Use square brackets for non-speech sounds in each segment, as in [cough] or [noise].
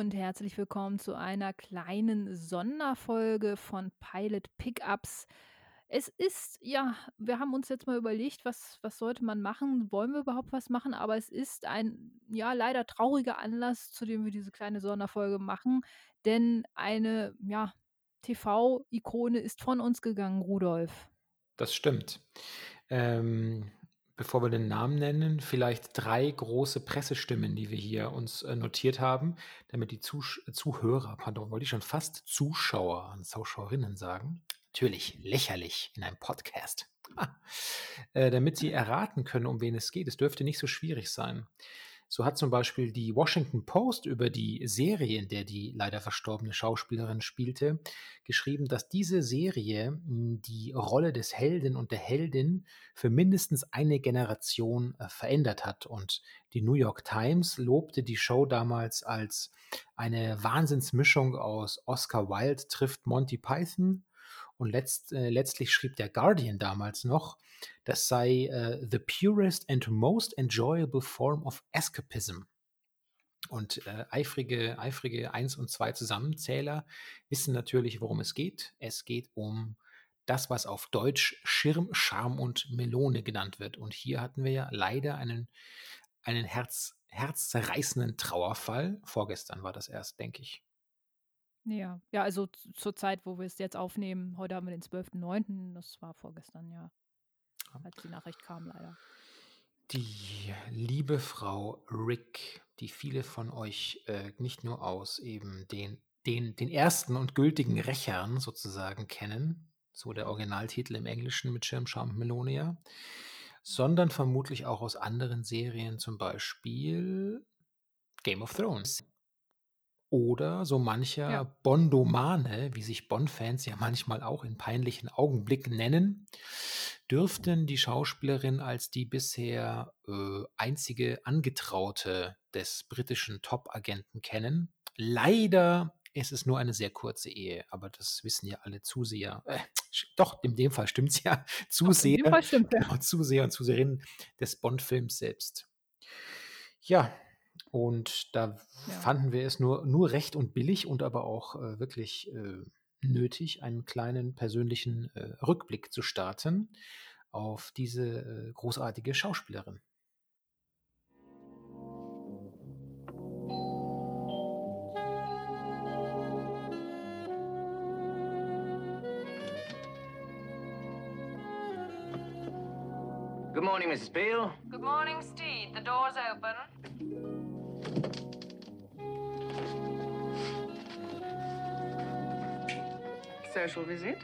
und herzlich willkommen zu einer kleinen Sonderfolge von Pilot Pickups. Es ist, ja, wir haben uns jetzt mal überlegt, was, was sollte man machen? Wollen wir überhaupt was machen? Aber es ist ein, ja, leider trauriger Anlass, zu dem wir diese kleine Sonderfolge machen. Denn eine, ja, TV-Ikone ist von uns gegangen, Rudolf. Das stimmt. Ähm, bevor wir den Namen nennen, vielleicht drei große Pressestimmen, die wir hier uns äh, notiert haben, damit die Zusch Zuhörer, pardon, wollte ich schon fast Zuschauer und Zuschauerinnen sagen. Natürlich lächerlich in einem Podcast. Äh, damit sie erraten können, um wen es geht. Es dürfte nicht so schwierig sein. So hat zum Beispiel die Washington Post über die Serie, in der die leider verstorbene Schauspielerin spielte, geschrieben, dass diese Serie hm, die Rolle des Helden und der Heldin für mindestens eine Generation äh, verändert hat. Und die New York Times lobte die Show damals als eine Wahnsinnsmischung aus Oscar Wilde trifft Monty Python und letzt, äh, letztlich schrieb der Guardian damals noch, das sei äh, the purest and most enjoyable form of escapism. Und äh, eifrige, eifrige 1 und 2 Zusammenzähler wissen natürlich, worum es geht. Es geht um das, was auf Deutsch Schirm, Charme und Melone genannt wird. Und hier hatten wir ja leider einen, einen Herz, herzzerreißenden Trauerfall. Vorgestern war das erst, denke ich. Ja, ja, also zur Zeit, wo wir es jetzt aufnehmen, heute haben wir den 12.09., das war vorgestern, ja, als die Nachricht kam, leider. Die liebe Frau Rick, die viele von euch äh, nicht nur aus eben den, den, den ersten und gültigen Rächern sozusagen kennen, so der Originaltitel im Englischen mit Schirmscham Melonia, sondern vermutlich auch aus anderen Serien, zum Beispiel Game of Thrones. Oder so mancher ja. Bondomane, wie sich Bond-Fans ja manchmal auch in peinlichen Augenblicken nennen, dürften die Schauspielerin als die bisher äh, einzige Angetraute des britischen Top-Agenten kennen. Leider ist es nur eine sehr kurze Ehe, aber das wissen ja alle Zuseher. Äh, doch, in dem Fall stimmt es ja. [laughs] Zuseher, in dem Fall stimmt, ja. Genau, Zuseher und Zuseherinnen des Bond-Films selbst. Ja, und da ja. fanden wir es nur, nur recht und billig und aber auch äh, wirklich äh, nötig, einen kleinen persönlichen äh, Rückblick zu starten auf diese äh, großartige Schauspielerin. Good morning, Mrs. Beale. Good morning, Steve. The door's open. Social visit?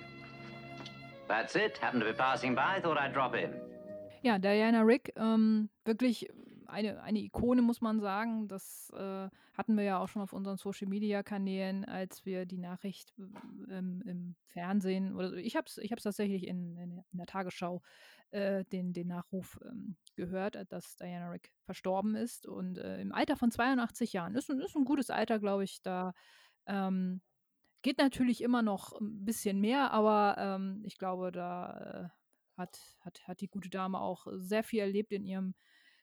That's it. Happened to be passing by. Thought I'd drop in. Ja, Diana Rick, ähm, wirklich eine, eine Ikone, muss man sagen. Das äh, hatten wir ja auch schon auf unseren Social Media Kanälen, als wir die Nachricht ähm, im Fernsehen oder so. Ich habe es ich tatsächlich in, in, in, der Tagesschau äh, den, den Nachruf ähm, gehört, dass Diana Rick verstorben ist und äh, im Alter von 82 Jahren. Ist, ist ein gutes Alter, glaube ich, da. Ähm, geht natürlich immer noch ein bisschen mehr, aber ähm, ich glaube, da äh, hat, hat, hat die gute Dame auch sehr viel erlebt in ihrem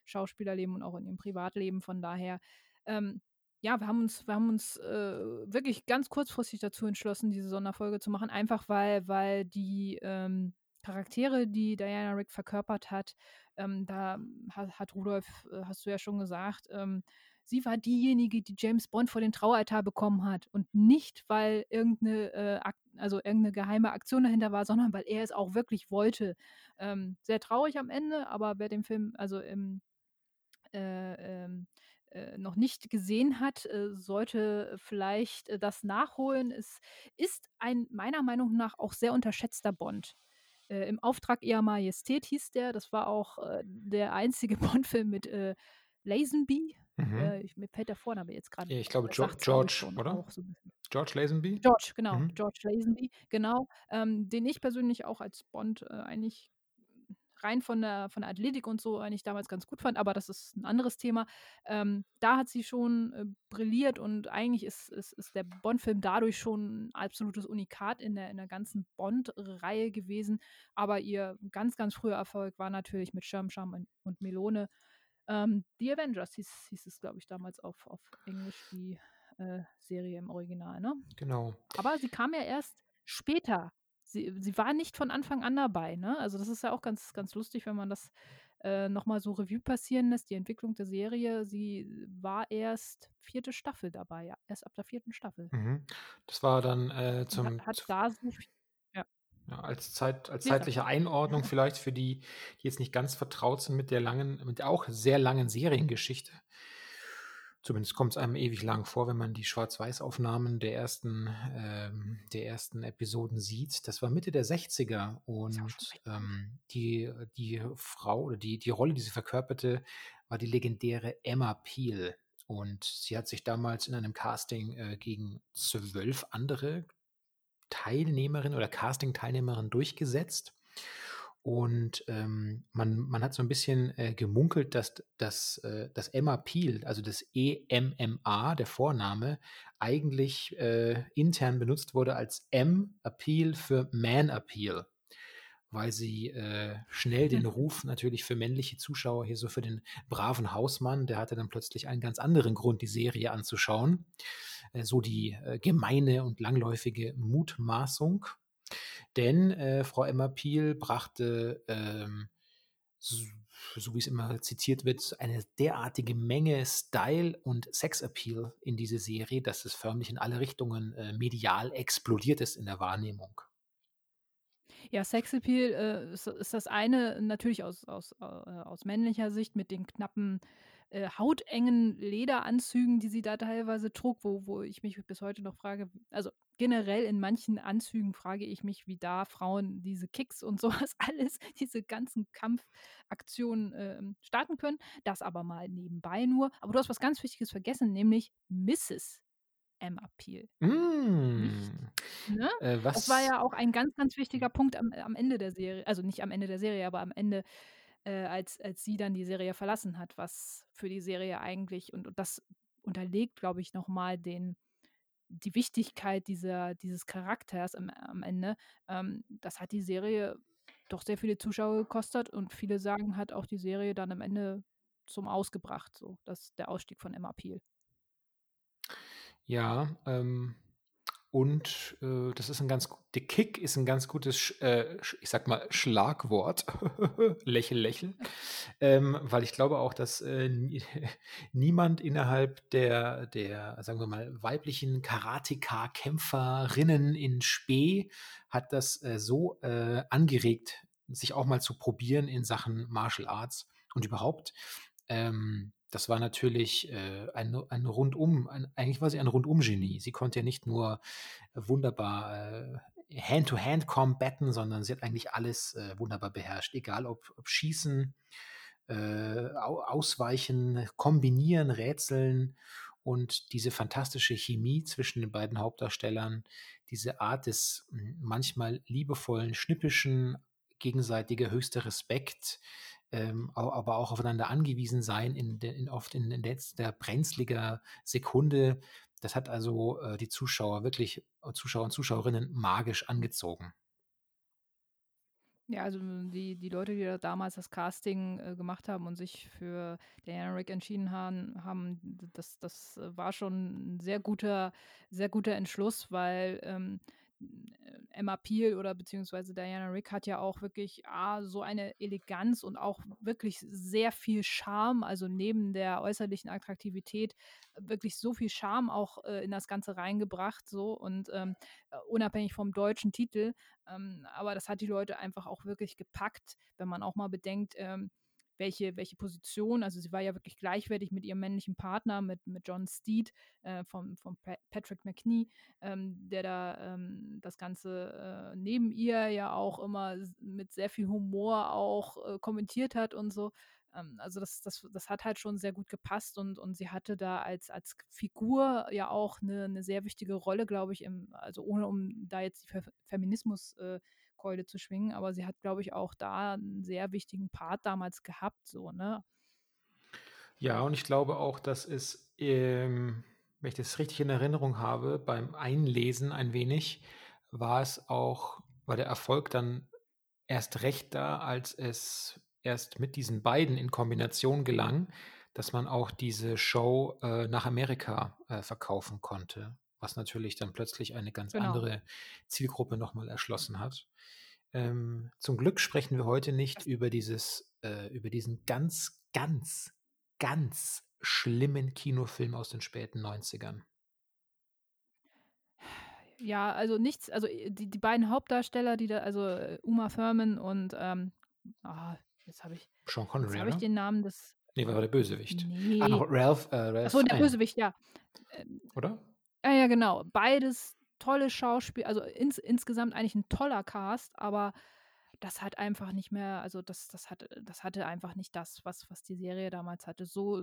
Schauspielerleben und auch in ihrem Privatleben. Von daher, ähm, ja, wir haben uns, wir haben uns äh, wirklich ganz kurzfristig dazu entschlossen, diese Sonderfolge zu machen, einfach weil, weil die ähm, Charaktere, die Diana Rick verkörpert hat, ähm, da hat, hat Rudolf, äh, hast du ja schon gesagt, ähm, sie war diejenige, die James Bond vor den Traualtar bekommen hat und nicht, weil irgendeine, äh, also irgendeine geheime Aktion dahinter war, sondern weil er es auch wirklich wollte. Ähm, sehr traurig am Ende, aber wer den Film, also im äh, ähm, äh, noch nicht gesehen hat, äh, sollte vielleicht äh, das nachholen. Es ist ein meiner Meinung nach auch sehr unterschätzter Bond. Äh, Im Auftrag Ihrer Majestät hieß der. Das war auch äh, der einzige [laughs] Bond-Film mit Lazenby. Mhm. ich, mir fällt der Vorname jetzt gerade. Ich glaube George, George oder? So George Lazenby? George, genau. Mhm. George Lazenby, genau. Ähm, den ich persönlich auch als Bond eigentlich rein von der, von der Athletik und so eigentlich damals ganz gut fand, aber das ist ein anderes Thema. Ähm, da hat sie schon äh, brilliert und eigentlich ist, ist, ist der Bond-Film dadurch schon ein absolutes Unikat in der, in der ganzen Bond-Reihe gewesen. Aber ihr ganz, ganz früher Erfolg war natürlich mit Schirmscham und, und Melone. Ähm, The Avengers hieß, hieß es, glaube ich, damals auf, auf Englisch, die äh, Serie im Original, ne? Genau. Aber sie kam ja erst später. Sie sie war nicht von Anfang an dabei, ne? Also, das ist ja auch ganz ganz lustig, wenn man das, äh, noch mal so Revue passieren lässt, die Entwicklung der Serie. Sie war erst vierte Staffel dabei, ja, erst ab der vierten Staffel. Mhm. Das war dann, äh, zum hat hat da so v ja. Als Zeit als zeitliche. Einordnung vielleicht für die, die jetzt nicht ganz vertraut sind mit der langen mit der auch sehr langen Seriengeschichte. Zumindest kommt's einem ewig lang vor, wenn man die Schwarz-Weiß-Aufnahmen der ersten ähm, der ersten Episoden sieht. Das war Mitte der 60er Ist auch schon und, ähm, die die Frau oder die die Rolle, die sie verkörperte, war die legendäre Emma Peel. Und sie hat sich damals in einem Casting, äh, gegen 12 andere Teilnehmerinnen oder Casting-Teilnehmerinnen durchgesetzt. Und, ähm, man man hat so 'n bisschen, äh, gemunkelt, dass dass, äh dass Emma Peel, also das E-M-M-A, der Vorname, eigentlich, äh, intern benutzt wurde als M-Appeal für Man-Appeal, weil sie, äh, schnell den [laughs] Ruf natürlich für männliche Zuschauer hier so für den braven Hausmann, der hatte dann plötzlich einen ganz anderen Grund, die Serie anzuschauen. Äh, so die, äh, gemeine und langläufige Mutmaßung. Denn, äh, Frau Emma Peel brachte, ähm, s so wie's immer zitiert wird, eine derartige Menge Style und Sex-Appeal in diese Serie, dass es förmlich in alle Richtungen, äh, medial explodiert ist in der Wahrnehmung. Ja, Sex-Appeal, äh, ist ist das eine natürlich aus aus, äh, aus männlicher Sicht mit den knappen, äh, hautengen Lederanzügen, die sie da teilweise trug, wo wo ich mich bis heute noch frage also, generell in manchen Anzügen frage ich mich, wie da Frauen diese Kicks und [laughs] so was alles, diese ganzen Kampfaktionen, ähm, starten können. Das aber mal nebenbei nur. Aber du hast was ganz Wichtiges vergessen, nämlich Mrs. Emma Peel. Nicht Hm. ne? Äh, Das war ja auch ein ganz, ganz wichtiger Punkt am am Ende der Serie also, nicht am Ende der Serie, aber am Ende, äh, als als sie dann die Serie verlassen hat, was für die Serie eigentlich und und das unterlegt, glaube ich, noch mal den die Wichtigkeit dieser dieses Charakters am am Ende. Ähm, das hat die Serie doch sehr viele Zuschauer gekostet und viele sagen, hat auch die Serie dann am Ende zum Aus gebracht, so, das der Ausstieg von Emma Peel. Ja, ähm, und, äh, das ist 'n ganz der Kick ist 'n ganz gutes äh, ich sage mal, Schlagwort. [laughs] Lächel, lächel. [laughs] Ähm, weil ich glaube auch, dass, äh, nie [laughs] niemand innerhalb der der, sagen wir mal, weiblichen Karateka-Kämpferinnen in Spe hat das, äh, so, äh, angeregt, sich auch mal zu probieren in Sachen Martial Arts. Und überhaupt, ähm, das war natürlich, äh, ein ein rundum ein eigentlich war sie ein Rundum-Genie. Sie konnte ja nicht nur wunderbar, äh, Hand-to-Hand combatten, sondern sie hat eigentlich alles, äh, wunderbar beherrscht, egal ob ob Schießen, äh, Au Ausweichen, Kombinieren, Rätseln und diese fantastische Chemie zwischen den beiden Hauptdarstellern, diese Art des, hm, manchmal liebevollen, schnippischen, gegenseitiger höchster Respekt, ähm, aber auch aufeinander angewiesen sein in in oft in letzter brenzliger Sekunde. Das hat also, äh, die Zuschauer wirklich Zuschauer und Zuschauerinnen magisch angezogen. Ja, also, die die Leute, die da damals das Casting, äh, gemacht haben und sich für Diana Rigg entschieden haben haben, das das war schon 'n sehr guter sehr guter Entschluss, weil, ähm, äh, Emma Peel oder beziehungsweise Diana Rigg hat ja auch wirklich A, so eine Eleganz und auch wirklich sehr viel Charme, also, neben der äußerlichen Attraktivität wirklich so viel Charme auch, äh, in das Ganze reingebracht so und, ähm, äh, unabhängig vom deutschen Titel. Ähm, aber das hat die Leute einfach auch wirklich gepackt, wenn man auch mal bedenkt, ähm, welche welche Position also, sie war ja wirklich gleichwertig mit ihrem männlichen Partner, mit mit John Steed, äh, von von Pa Patrick Macnee, ähm, der da, ähm, das Ganze, äh, neben ihr ja auch immer mit sehr viel Humor auch, äh, kommentiert hat und so. Ähm, also, das das das hat halt schon sehr gut gepasst und und sie hatte da als als Figur ja auch 'ne 'ne sehr wichtige Rolle, glaube ich, im also, ohne um da jetzt die Fe Feminismus äh, Keule zu schwingen, aber sie hat, glaube ich, auch da 'n sehr wichtigen Part damals gehabt so, ne? Ja, und ich glaube auch, dass es, ähm, wenn ich das richtig in Erinnerung habe, beim Einlesen ein wenig, war es auch war der Erfolg dann erst recht da, als es erst mit diesen beiden in Kombination gelang, dass man auch diese Show äh, nach Amerika äh, verkaufen konnte, was natürlich dann plötzlich eine ganz Genau. andere Zielgruppe nochmal erschlossen hat. Ähm, zum Glück sprechen wir heute nicht über dieses, äh, über diesen ganz, ganz, ganz schlimmen Kinofilm aus den späten 90ern. Ja, also nichts, also äh, die, die beiden Hauptdarsteller, die da, also äh, Uma Thurman und ähm, ah, jetzt habe ich, Sean Connery, habe ich oder? den Namen des. Nee, war der Bösewicht. Nee. Ah, noch Ralph, äh, Ralph Achso, der Bösewicht, ja. Ähm, oder? Ja, ja, genau. Beides tolle Schauspiel, also ins, insgesamt eigentlich ein toller Cast, aber das hat einfach nicht mehr, also das, das hatte, das hatte einfach nicht das, was, was die Serie damals hatte. So,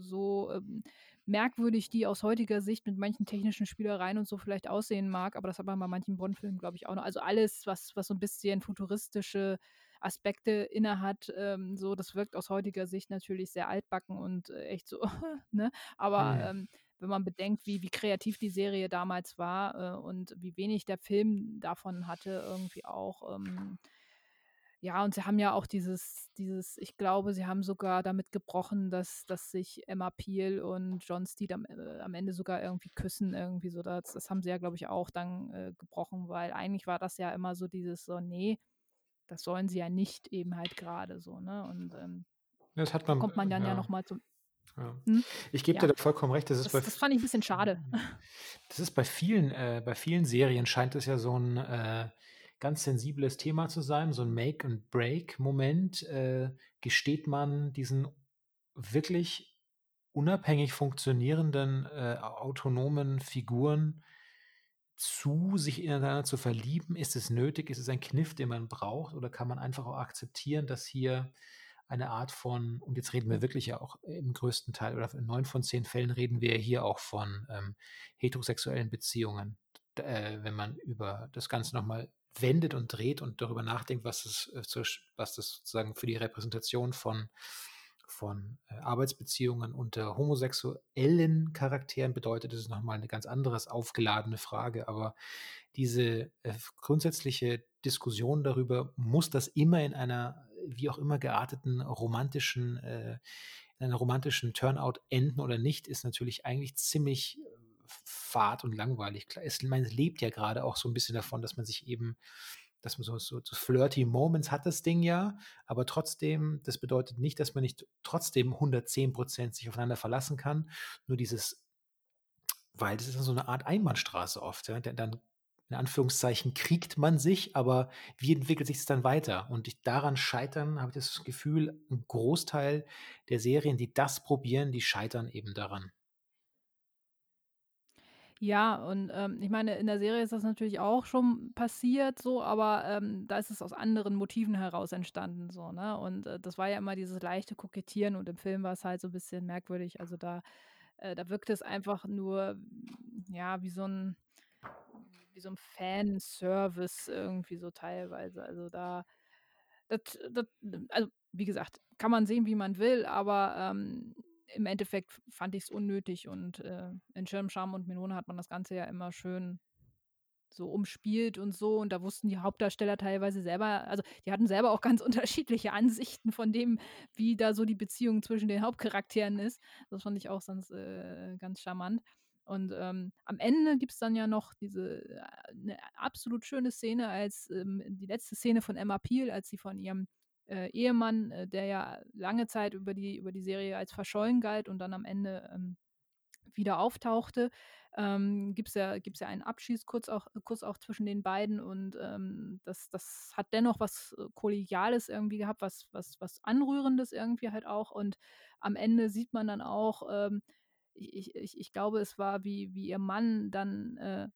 so ähm, merkwürdig die aus heutiger Sicht mit manchen technischen Spielereien und so vielleicht aussehen mag, aber das hat man bei manchen Bond-Filmen, glaube ich, auch noch. Also alles, was, was so ein bisschen futuristische Aspekte innehat, ähm, so, das wirkt aus heutiger Sicht natürlich sehr altbacken und äh, echt so, [laughs] ne? Aber Hm. ähm, wenn man bedenkt, wie, wie kreativ die Serie damals war äh, und wie wenig der Film davon hatte, irgendwie auch. Ähm, ja, und sie haben ja auch dieses, dieses, ich glaube, sie haben sogar damit gebrochen, dass, dass sich Emma Peel und John Steed am, äh, am Ende sogar irgendwie küssen, irgendwie so. Das, das haben sie ja, glaube ich, auch dann äh, gebrochen, weil eigentlich war das ja immer so dieses so, nee, das sollen sie ja nicht eben halt gerade so, ne? Und ähm, Das hat da man, kommt man dann ja, ja, nochmal zum. Ja. Hm? Ich gebe Ja. dir da vollkommen recht. Das ist Das, bei das fand ich ein bisschen schade. [laughs] Das ist bei vielen, äh, bei vielen Serien scheint es ja so ein äh, ganz sensibles Thema zu sein, so ein Make-and-Break-Moment. Äh, gesteht man diesen wirklich unabhängig funktionierenden, äh, autonomen Figuren zu, sich ineinander zu verlieben? Ist es nötig? Ist es ein Kniff, den man braucht? Oder kann man einfach auch akzeptieren, dass hier eine Art von, und jetzt reden wir wirklich ja auch im größten Teil oder in neun von zehn Fällen reden wir hier auch von ähm, heterosexuellen Beziehungen. Äh, wenn man über das Ganze nochmal wendet und dreht und darüber nachdenkt, was das, äh, was das sozusagen für die Repräsentation von, von äh, Arbeitsbeziehungen unter homosexuellen Charakteren bedeutet, ist nochmal eine ganz anderes aufgeladene Frage. Aber diese äh, grundsätzliche Diskussion darüber, muss das immer in einer wie auch immer gearteten romantischen, äh, in einer romantischen Turnout enden oder nicht, ist natürlich eigentlich ziemlich äh, fad und langweilig. Es, man lebt ja gerade auch so ein bisschen davon, dass man sich eben, dass man so, so, so flirty Moments hat, das Ding ja, aber trotzdem, das bedeutet nicht, dass man nicht trotzdem 110 Prozent sich aufeinander verlassen kann. Nur dieses, weil das ist so eine Art Einbahnstraße oft, ja, dann in Anführungszeichen kriegt man sich, aber wie entwickelt sich es dann weiter? Und ich, daran scheitern, habe ich das Gefühl, ein Großteil der Serien, die das probieren, die scheitern eben daran. Ja, und ähm, ich meine, in der Serie ist das natürlich auch schon passiert, so, aber ähm, da ist es aus anderen Motiven heraus entstanden, so, ne? Und äh, das war ja immer dieses leichte Kokettieren und im Film war es halt so ein bisschen merkwürdig. Also da, äh, da wirkte es einfach nur, ja, wie so ein, wie so ein Fanservice irgendwie so teilweise. Also da, das, das, also wie gesagt, kann man sehen, wie man will, aber ähm, im Endeffekt fand ich es unnötig und äh, in Schirm, Scham und Melone hat man das Ganze ja immer schön so umspielt und so und da wussten die Hauptdarsteller teilweise selber, also die hatten selber auch ganz [laughs] unterschiedliche Ansichten von dem, wie da so die Beziehung zwischen den Hauptcharakteren ist. Das fand ich auch sonst äh, ganz charmant. Und ähm, am Ende gibt es dann ja noch diese äh, eine absolut schöne Szene, als ähm, die letzte Szene von Emma Peel, als sie von ihrem äh, Ehemann, äh, der ja lange Zeit über die, über die Serie als verschollen galt und dann am Ende ähm, wieder auftauchte, ähm, gibt es ja, gibt's ja einen Abschiedskuss auch, Kuss auch zwischen den beiden und ähm, das, das hat dennoch was äh, Kollegiales irgendwie gehabt, was, was, was Anrührendes irgendwie halt auch. Und am Ende sieht man dann auch, ähm, ich, ich, ich glaube, es war, wie, wie ihr Mann dann äh,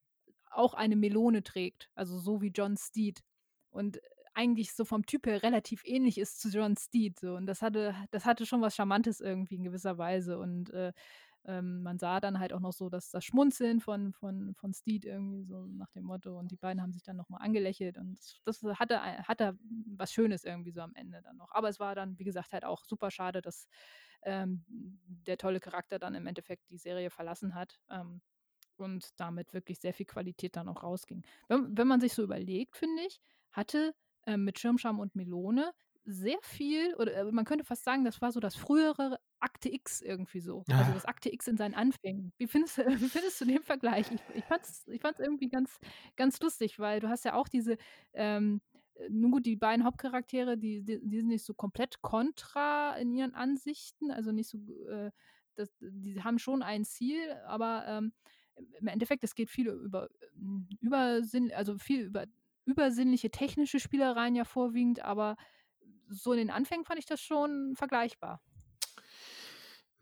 auch eine Melone trägt, also so wie John Steed. Und eigentlich so vom Typ her relativ ähnlich ist zu John Steed. So. Und das hatte, das hatte schon was Charmantes irgendwie in gewisser Weise. Und äh, ähm, man sah dann halt auch noch so, dass das Schmunzeln von, von, von Steed irgendwie so nach dem Motto und die beiden haben sich dann nochmal angelächelt und das, das hatte, hatte was Schönes irgendwie so am Ende dann noch. Aber es war dann, wie gesagt, halt auch super schade, dass ähm, der tolle Charakter dann im Endeffekt die Serie verlassen hat. Ähm, und damit wirklich sehr viel Qualität dann auch rausging. Wenn, wenn man sich so überlegt, finde ich, hatte äh, mit Schirmscham und Melone sehr viel, oder äh, man könnte fast sagen, das war so das frühere Akte X irgendwie so. Also Ah. das Akte X in seinen Anfängen. Wie findest du, [laughs] wie findest du den Vergleich? Ich, ich fand es ich fand's irgendwie ganz, ganz lustig, weil du hast ja auch diese, ähm, äh, nun gut, die beiden Hauptcharaktere, die, die, die sind nicht so komplett kontra in ihren Ansichten, also nicht so, äh, das, die haben schon ein Ziel, aber ähm, im Endeffekt, es geht viel über ähm, Übersinn, also viel über übersinnliche technische Spielereien ja vorwiegend, aber so in den Anfängen fand ich das schon vergleichbar.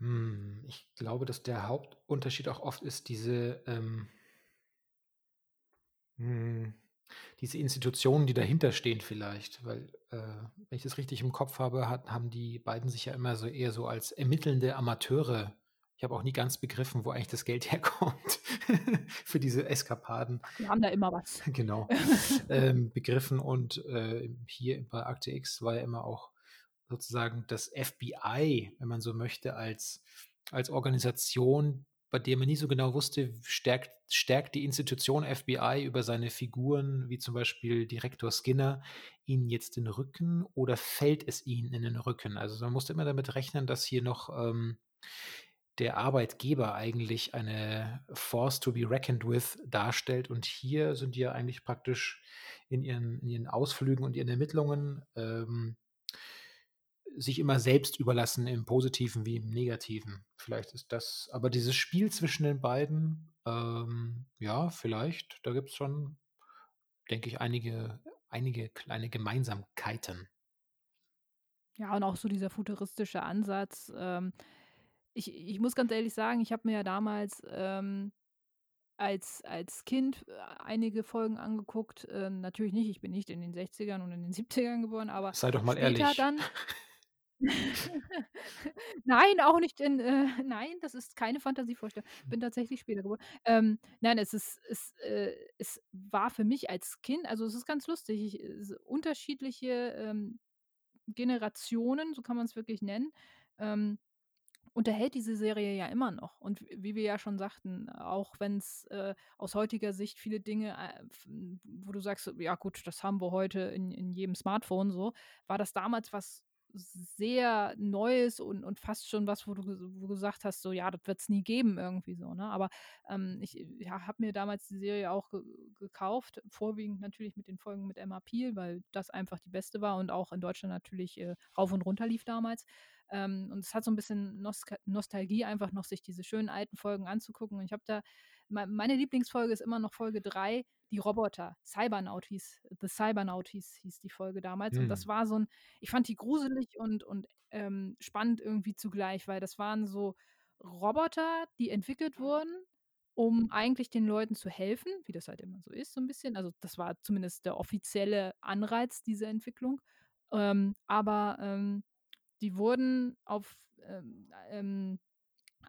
Hm, ich glaube, dass der Hauptunterschied auch oft ist diese, ähm, hm, diese Institutionen, die dahinter stehen vielleicht, weil, äh, wenn ich das richtig im Kopf habe, hat, haben die beiden sich ja immer so eher so als ermittelnde Amateure. Ich habe auch nie ganz begriffen, wo eigentlich das Geld [laughs] herkommt für diese Eskapaden. Die haben da immer was. [laughs] Genau. [laughs] ähm, begriffen und äh, hier bei Akte X war ja immer auch sozusagen das FBI, wenn man so möchte, als, als Organisation, bei der man nie so genau wusste, stärkt, stärkt die Institution FBI über seine Figuren, wie zum Beispiel Direktor Skinner, ihnen jetzt den Rücken oder fällt es ihnen in den Rücken? Also man musste immer damit rechnen, dass hier noch ähm, der Arbeitgeber eigentlich eine Force to be reckoned with darstellt. Und hier sind die ja eigentlich praktisch in ihren, in ihren Ausflügen und ihren Ermittlungen ähm, sich immer selbst überlassen, im Positiven wie im Negativen. Vielleicht ist das, aber dieses Spiel zwischen den beiden, ähm, ja, vielleicht, da gibt es schon, denke ich, einige, einige kleine Gemeinsamkeiten. Ja, und auch so dieser futuristische Ansatz. Ähm, ich, ich muss ganz ehrlich sagen, ich habe mir ja damals ähm, als, als Kind äh, einige Folgen angeguckt. Äh, natürlich nicht, ich bin nicht in den 60ern und in den 70ern geboren, aber Sei doch mal später ehrlich. dann. [laughs] [laughs] Nein, auch nicht in, äh, [laughs] nein, das ist keine Fantasievorstellung. Bin tatsächlich später geboren. Ähm, nein, es ist, es, äh, es war für mich als Kind, also es ist ganz lustig, ich, es, unterschiedliche ähm, Generationen, so kann man es wirklich nennen, ähm, unterhält diese Serie ja immer noch. Und wie wir ja schon sagten, auch wenn es äh, aus heutiger Sicht viele Dinge, äh, wo du sagst, ja gut, das haben wir heute in, in jedem Smartphone so, war das damals was sehr Neues und, und fast schon was, wo du, wo du gesagt hast, so ja, das wird es nie geben irgendwie so. Ne? Aber ähm, ich ja, habe mir damals die Serie auch ge gekauft, vorwiegend natürlich mit den Folgen mit Emma Peel, weil das einfach die beste war und auch in Deutschland natürlich äh, rauf und runter lief damals. Ähm, und es hat so ein bisschen Nostal Nostalgie, einfach noch sich diese schönen alten Folgen anzugucken. Und ich habe da, meine Lieblingsfolge ist immer noch Folge 3, die Roboter. Cybernaut hieß, The Cybernaut hieß, hieß die Folge damals. Hm. Und das war so ein, ich fand die gruselig und, und ähm, spannend irgendwie zugleich, weil das waren so Roboter, die entwickelt wurden, um eigentlich den Leuten zu helfen, wie das halt immer so ist, so ein bisschen. Also das war zumindest der offizielle Anreiz dieser Entwicklung. Ähm, aber ähm, die wurden auf ähm, ähm,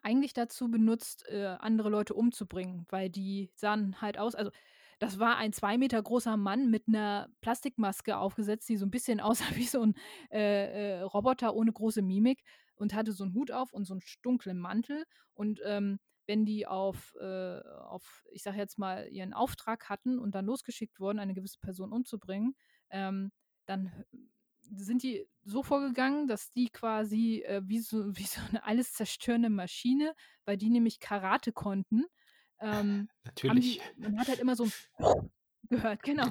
eigentlich dazu benutzt, äh, andere Leute umzubringen, weil die sahen halt aus, also das war ein zwei Meter großer Mann mit einer Plastikmaske aufgesetzt, die so ein bisschen [laughs] aussah wie so ein äh, äh, Roboter ohne große Mimik und hatte so einen Hut auf und so einen dunklen Mantel. Und ähm, wenn die auf, äh, auf, ich sag jetzt mal, ihren Auftrag hatten und dann losgeschickt wurden, eine gewisse Person umzubringen, ähm, dann sind die so vorgegangen, dass die quasi äh, wie, so, [laughs] wie so eine alles zerstörende Maschine, weil die nämlich Karate konnten, ähm, Natürlich. Die, man hat halt immer so ein [laughs] gehört, genau.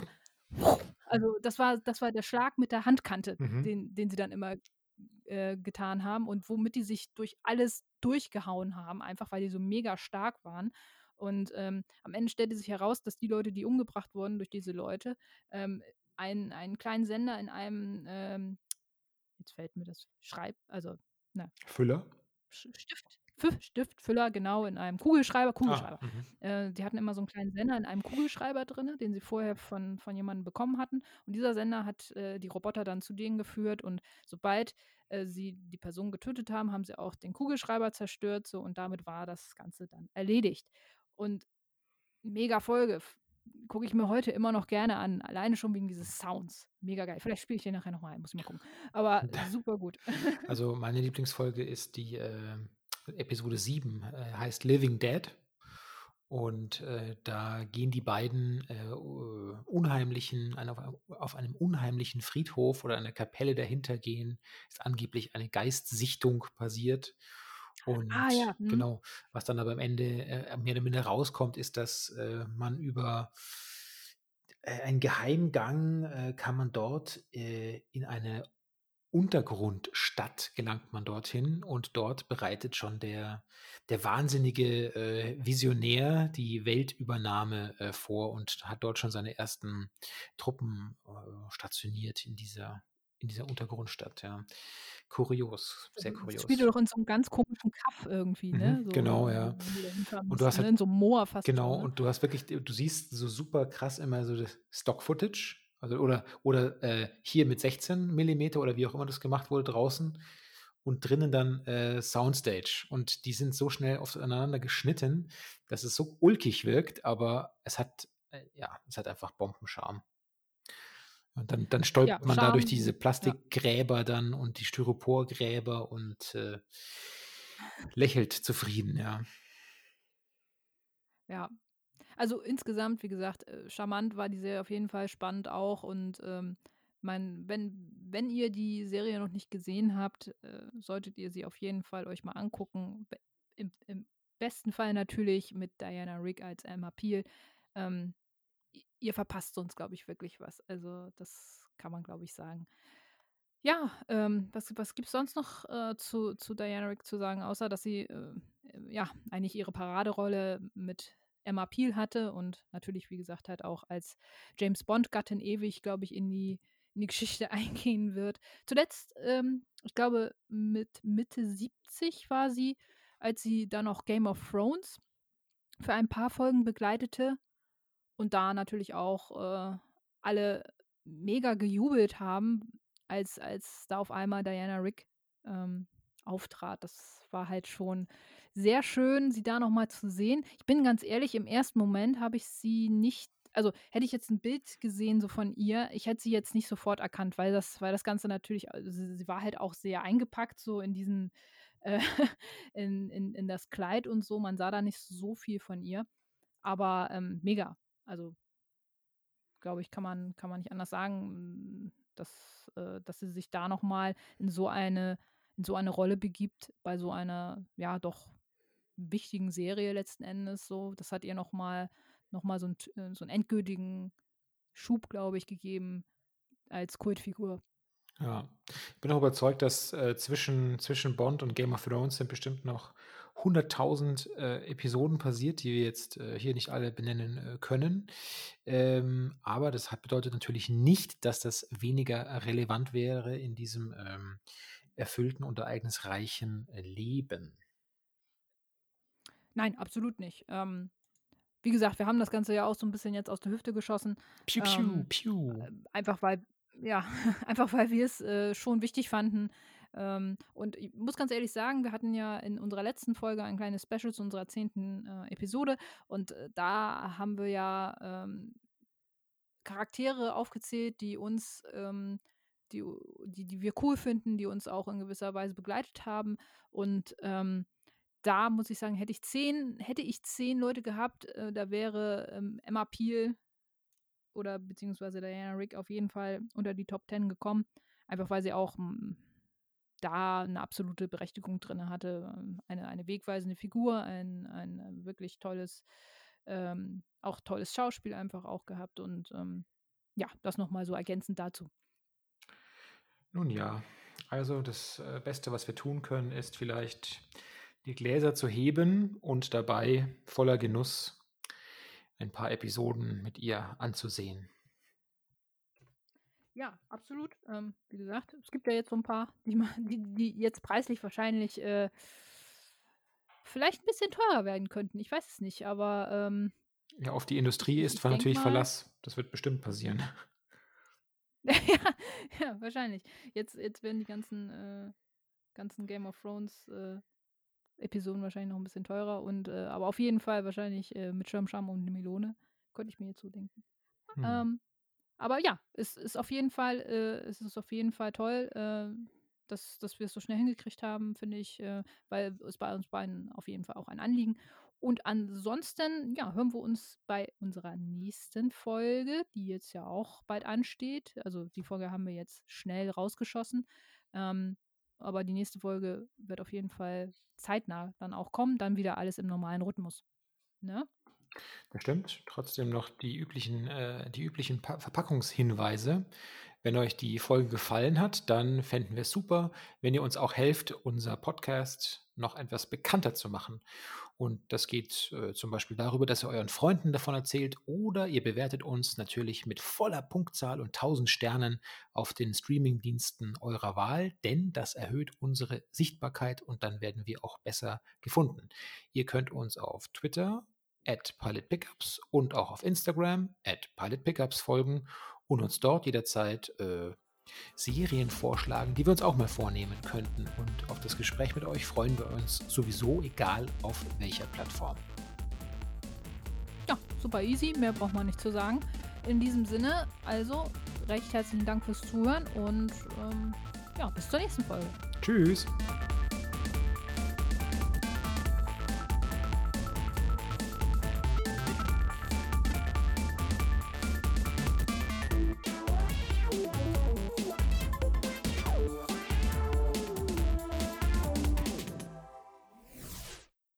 Also das war, das war der Schlag mit der Handkante, Mhm. den, den sie dann immer äh, getan haben und womit die sich durch alles durchgehauen haben, einfach weil die so mega stark waren. Und ähm, am Ende stellte sich heraus, dass die Leute, die umgebracht wurden durch diese Leute, ähm, einen, einen kleinen Sender in einem, ähm, jetzt fällt mir das Schreib, also, na, Füller? Stift, Stiftfüller, genau, in einem Kugelschreiber, Kugelschreiber. Ah. Äh, die hatten immer so einen kleinen Sender in einem Kugelschreiber drin, den sie vorher von, von jemandem bekommen hatten. Und dieser Sender hat äh, die Roboter dann zu denen geführt. Und sobald äh, sie die Person getötet haben, haben sie auch den Kugelschreiber zerstört. So, und damit war das Ganze dann erledigt. Und mega Folge. Gucke ich mir heute immer noch gerne an. Alleine schon wegen dieses Sounds. Mega geil. Vielleicht spiele ich den nachher nochmal ein, muss ich mal gucken. Aber [laughs] super gut. [laughs] Also meine Lieblingsfolge ist die äh, Episode 7, äh, heißt Living Dead. Und äh, da gehen die beiden äh, unheimlichen, auf, auf einem unheimlichen Friedhof oder einer Kapelle dahinter gehen. Ist angeblich eine Geistsichtung passiert. Und Ah ja, mhm. genau, was dann aber am Ende äh, mehr oder minder rauskommt, ist, dass äh, man über äh, einen Geheimgang äh, kann man dort äh, in eine Untergrundstadt gelangt man dorthin und dort bereitet schon der, der wahnsinnige äh, Visionär die Weltübernahme äh, vor und hat dort schon seine ersten Truppen äh, stationiert in dieser, in dieser Untergrundstadt. Ja. Kurios, sehr Das kurios. spielt doch in so einem ganz komischen Kaff irgendwie, ne? Mhm, So, genau, ja. hinfahren Und du hast ne? halt, In so einem Moor fast schon, genau, ne? und du hast wirklich, du siehst so super krass immer so das Stock-Footage, also oder, oder äh, hier mit 16 Millimeter oder wie auch immer das gemacht wurde draußen und drinnen dann äh, Soundstage. Und die sind so schnell aufeinander geschnitten, dass es so ulkig wirkt, aber es hat, äh, ja, es hat einfach Bombenscharme. Und dann, dann Ja, stolpert man da durch Charme, diese ja. Plastikgräber dann und die Styroporgräber und äh, lächelt zufrieden, ja. Ja. Also insgesamt, wie gesagt, äh, charmant war die Serie auf jeden Fall, spannend auch. Und ähm, mein, wenn, wenn ihr die Serie noch nicht gesehen habt, äh, solltet ihr sie auf jeden Fall euch mal angucken. Im, Im besten Fall natürlich mit Diana Rigg als Emma Peel. Ähm, ihr verpasst sonst, glaube ich, wirklich was. Also das kann man, glaube ich, sagen. Ja, ähm, was, was gibt es sonst noch äh, zu, zu Diana Rigg zu sagen, außer dass sie äh, äh, ja eigentlich ihre Paraderolle mit Emma Peel hatte und natürlich, wie gesagt, halt auch als James Bond-Gattin ewig, glaube ich, in die, in die [laughs] Geschichte eingehen wird. Zuletzt, ähm, ich glaube, mit Mitte 70 war sie, als sie dann noch Game of Thrones für ein paar Folgen begleitete und da natürlich auch äh, alle mega gejubelt haben, als, als da auf einmal Diana Rigg ähm, auftrat. Das war halt schon sehr schön, sie da nochmal zu sehen. Ich bin ganz ehrlich, im ersten Moment habe ich sie nicht, also hätte ich jetzt ein Bild gesehen so von ihr, ich hätte sie jetzt nicht sofort erkannt, weil das, weil das Ganze natürlich, also sie, sie war halt auch sehr eingepackt, so in diesen, äh, [laughs] in, in, in das Kleid und so. Man sah da nicht so viel von ihr. Aber ähm, mega. Also glaube ich, kann man, kann man nicht anders sagen, dass, äh, dass sie sich da nochmal in so eine, in so eine Rolle begibt, bei so einer, ja, doch wichtigen Serie letzten Endes so. Das hat ihr nochmal noch mal so, einen, äh, so einen endgültigen Schub, glaube ich, gegeben als Kultfigur. Ja, ich bin auch überzeugt, dass äh, zwischen, zwischen Bond und Game of Thrones sind bestimmt noch 100.000 äh, Episoden passiert, die wir jetzt äh, hier nicht alle benennen äh, können. Ähm, aber das hat, bedeutet natürlich nicht, dass das weniger relevant wäre in diesem ähm, erfüllten und ereignisreichen äh, Leben. Nein, absolut nicht. Ähm, wie gesagt, wir haben das Ganze ja auch so ein bisschen jetzt aus der Hüfte geschossen. Piu, piu, Ähm, piu. äh, einfach weil, ja, [laughs] einfach weil wir es äh, schon wichtig fanden. Ähm, und ich muss ganz ehrlich sagen, wir hatten ja in unserer letzten Folge ein kleines Special zu unserer zehnten äh, Episode und äh, da haben wir ja ähm, Charaktere aufgezählt, die uns, ähm, die, die, die wir cool finden, die uns auch in gewisser Weise begleitet haben. Und ähm, da muss ich sagen, hätte ich zehn, hätte ich zehn Leute gehabt, äh, da wäre ähm, Emma Peel oder beziehungsweise Diana Rigg auf jeden Fall unter die Top Ten gekommen. Einfach weil sie auch m, da eine absolute Berechtigung drin hatte. ähm, Eine, eine wegweisende Figur, ein, ein äh, wirklich tolles, ähm, auch tolles Schauspiel einfach auch gehabt. Und ähm, ja, das nochmal so ergänzend dazu. Nun ja, also das äh, Beste, was wir tun können, ist vielleicht die Gläser zu heben und dabei voller Genuss ein paar Episoden mit ihr anzusehen. Ja, absolut. Ähm, wie gesagt, es gibt ja jetzt so ein paar, die, die, die jetzt preislich wahrscheinlich äh, vielleicht ein bisschen teurer werden könnten. Ich weiß es nicht, aber ähm, Ja, auf die Industrie ist natürlich mal, Verlass. Das wird bestimmt passieren. [laughs] ja, ja, wahrscheinlich. Jetzt, jetzt werden die ganzen, äh, ganzen Game of Thrones äh, Episoden wahrscheinlich noch ein bisschen teurer und äh, aber auf jeden Fall wahrscheinlich äh, mit Schirmscham und eine Melone. Könnte ich mir jetzt so denken. Hm. Ähm, aber ja, es ist auf jeden Fall, äh, es ist auf jeden Fall toll, äh, dass, dass wir es so schnell hingekriegt haben, finde ich, äh, weil es bei uns beiden auf jeden Fall auch ein Anliegen. Und ansonsten, ja, hören wir uns bei unserer nächsten Folge, die jetzt ja auch bald ansteht. Also die Folge haben wir jetzt schnell rausgeschossen. Ähm, aber die nächste Folge wird auf jeden Fall zeitnah dann auch kommen. Dann wieder alles im normalen Rhythmus. Ne? Das stimmt. Trotzdem noch die üblichen, äh, die üblichen pa Verpackungshinweise. Wenn euch die Folge gefallen hat, dann fänden wir es super, wenn ihr uns auch helft, unser Podcast noch etwas bekannter zu machen. Und das geht äh, zum Beispiel darüber, dass ihr euren Freunden davon erzählt oder ihr bewertet uns natürlich mit voller Punktzahl und 1000 Sternen auf den Streamingdiensten eurer Wahl, denn das erhöht unsere Sichtbarkeit und dann werden wir auch besser gefunden. Ihr könnt uns auf Twitter at pilotpickups und auch auf Instagram at pilotpickups folgen und uns dort jederzeit äh, Serien vorschlagen, die wir uns auch mal vornehmen könnten. Und auf das Gespräch mit euch freuen wir uns sowieso, egal auf welcher Plattform. Ja, super easy, mehr braucht man nicht zu sagen. In diesem Sinne, also recht herzlichen Dank fürs Zuhören und ähm, ja, bis zur nächsten Folge. Tschüss.